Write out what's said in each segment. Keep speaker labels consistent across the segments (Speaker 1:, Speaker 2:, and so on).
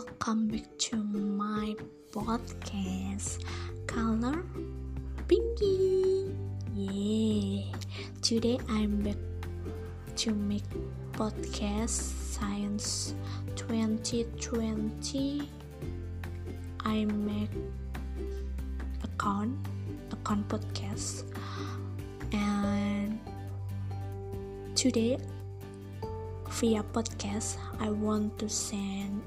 Speaker 1: welcome back to my podcast Color Pinky. Yeah, today I'm back to make podcast Science 2020. I make account account podcast and today via podcast, I want to send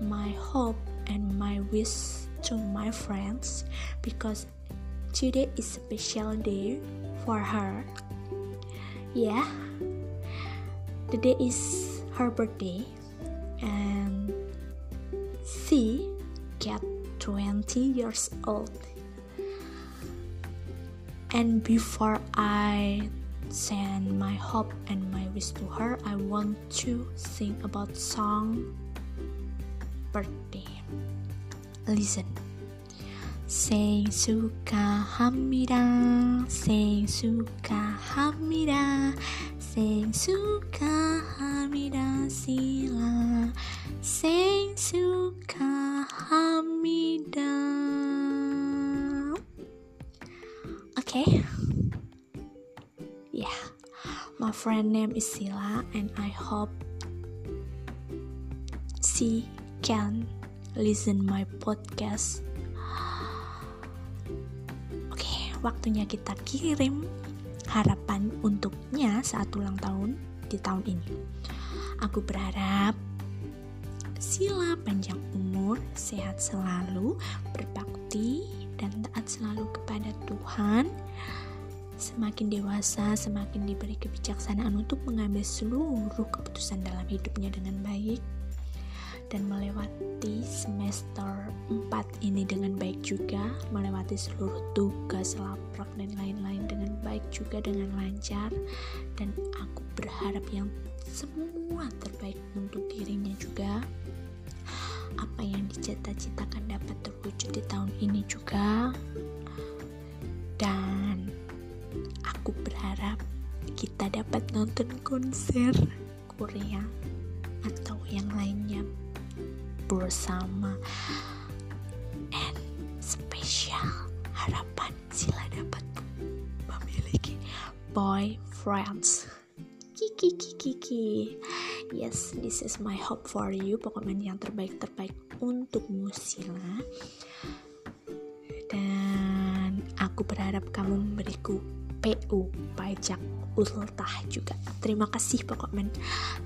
Speaker 1: my hope and my wish to my friends because today is a special day for her. Yeah, the day is her birthday, and she get 20 years old. And before I send my hope and my wish to her i want to sing about song birthday. Listen. Sing suka hamida Sing suka hamida Sing suka hamida sila. Sing suka hamida Okay. Yeah, my friend name is Sila, and I hope she can listen my podcast. Oke, okay, waktunya kita kirim harapan untuknya saat ulang tahun di tahun ini. Aku berharap Sila panjang umur, sehat selalu, berbakti, dan taat selalu kepada Tuhan Semakin dewasa, semakin diberi kebijaksanaan untuk mengambil seluruh keputusan dalam hidupnya dengan baik dan melewati semester 4 ini dengan baik juga, melewati seluruh tugas, laprak dan lain-lain dengan baik juga dengan lancar. Dan aku berharap yang semua terbaik untuk dirinya juga. Apa yang dicita-citakan dapat terwujud di tahun ini juga. Dan aku berharap kita dapat nonton konser Korea atau yang lainnya bersama. And spesial harapan sila dapat memiliki boyfriends. Kiki kiki kiki yes this is my hope for you. Pokoknya yang terbaik terbaik untukmu sila. Dan aku berharap kamu memberiku PU pajak ultah juga. Terima kasih pokoknya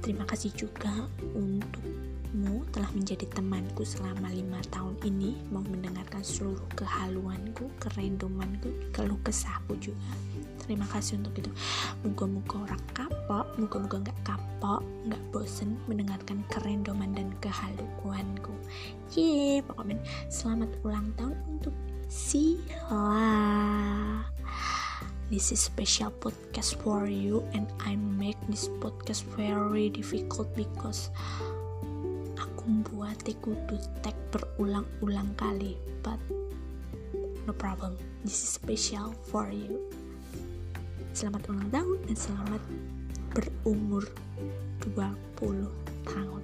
Speaker 1: terima kasih juga untukmu telah menjadi temanku selama lima tahun ini. Mau mendengarkan seluruh kehaluanku kerendomanku keluh kesahku juga. Terima kasih untuk itu. Moga-moga orang kapok moga-moga nggak kapok nggak bosen mendengarkan kerendoman dan kehaluanku. Ye pokoknya selamat ulang tahun untuk Sila this is special podcast for you and I make this podcast very difficult because aku membuat kudu tag berulang-ulang kali but no problem. This is special for you. Selamat ulang tahun dan selamat berumur 20 tahun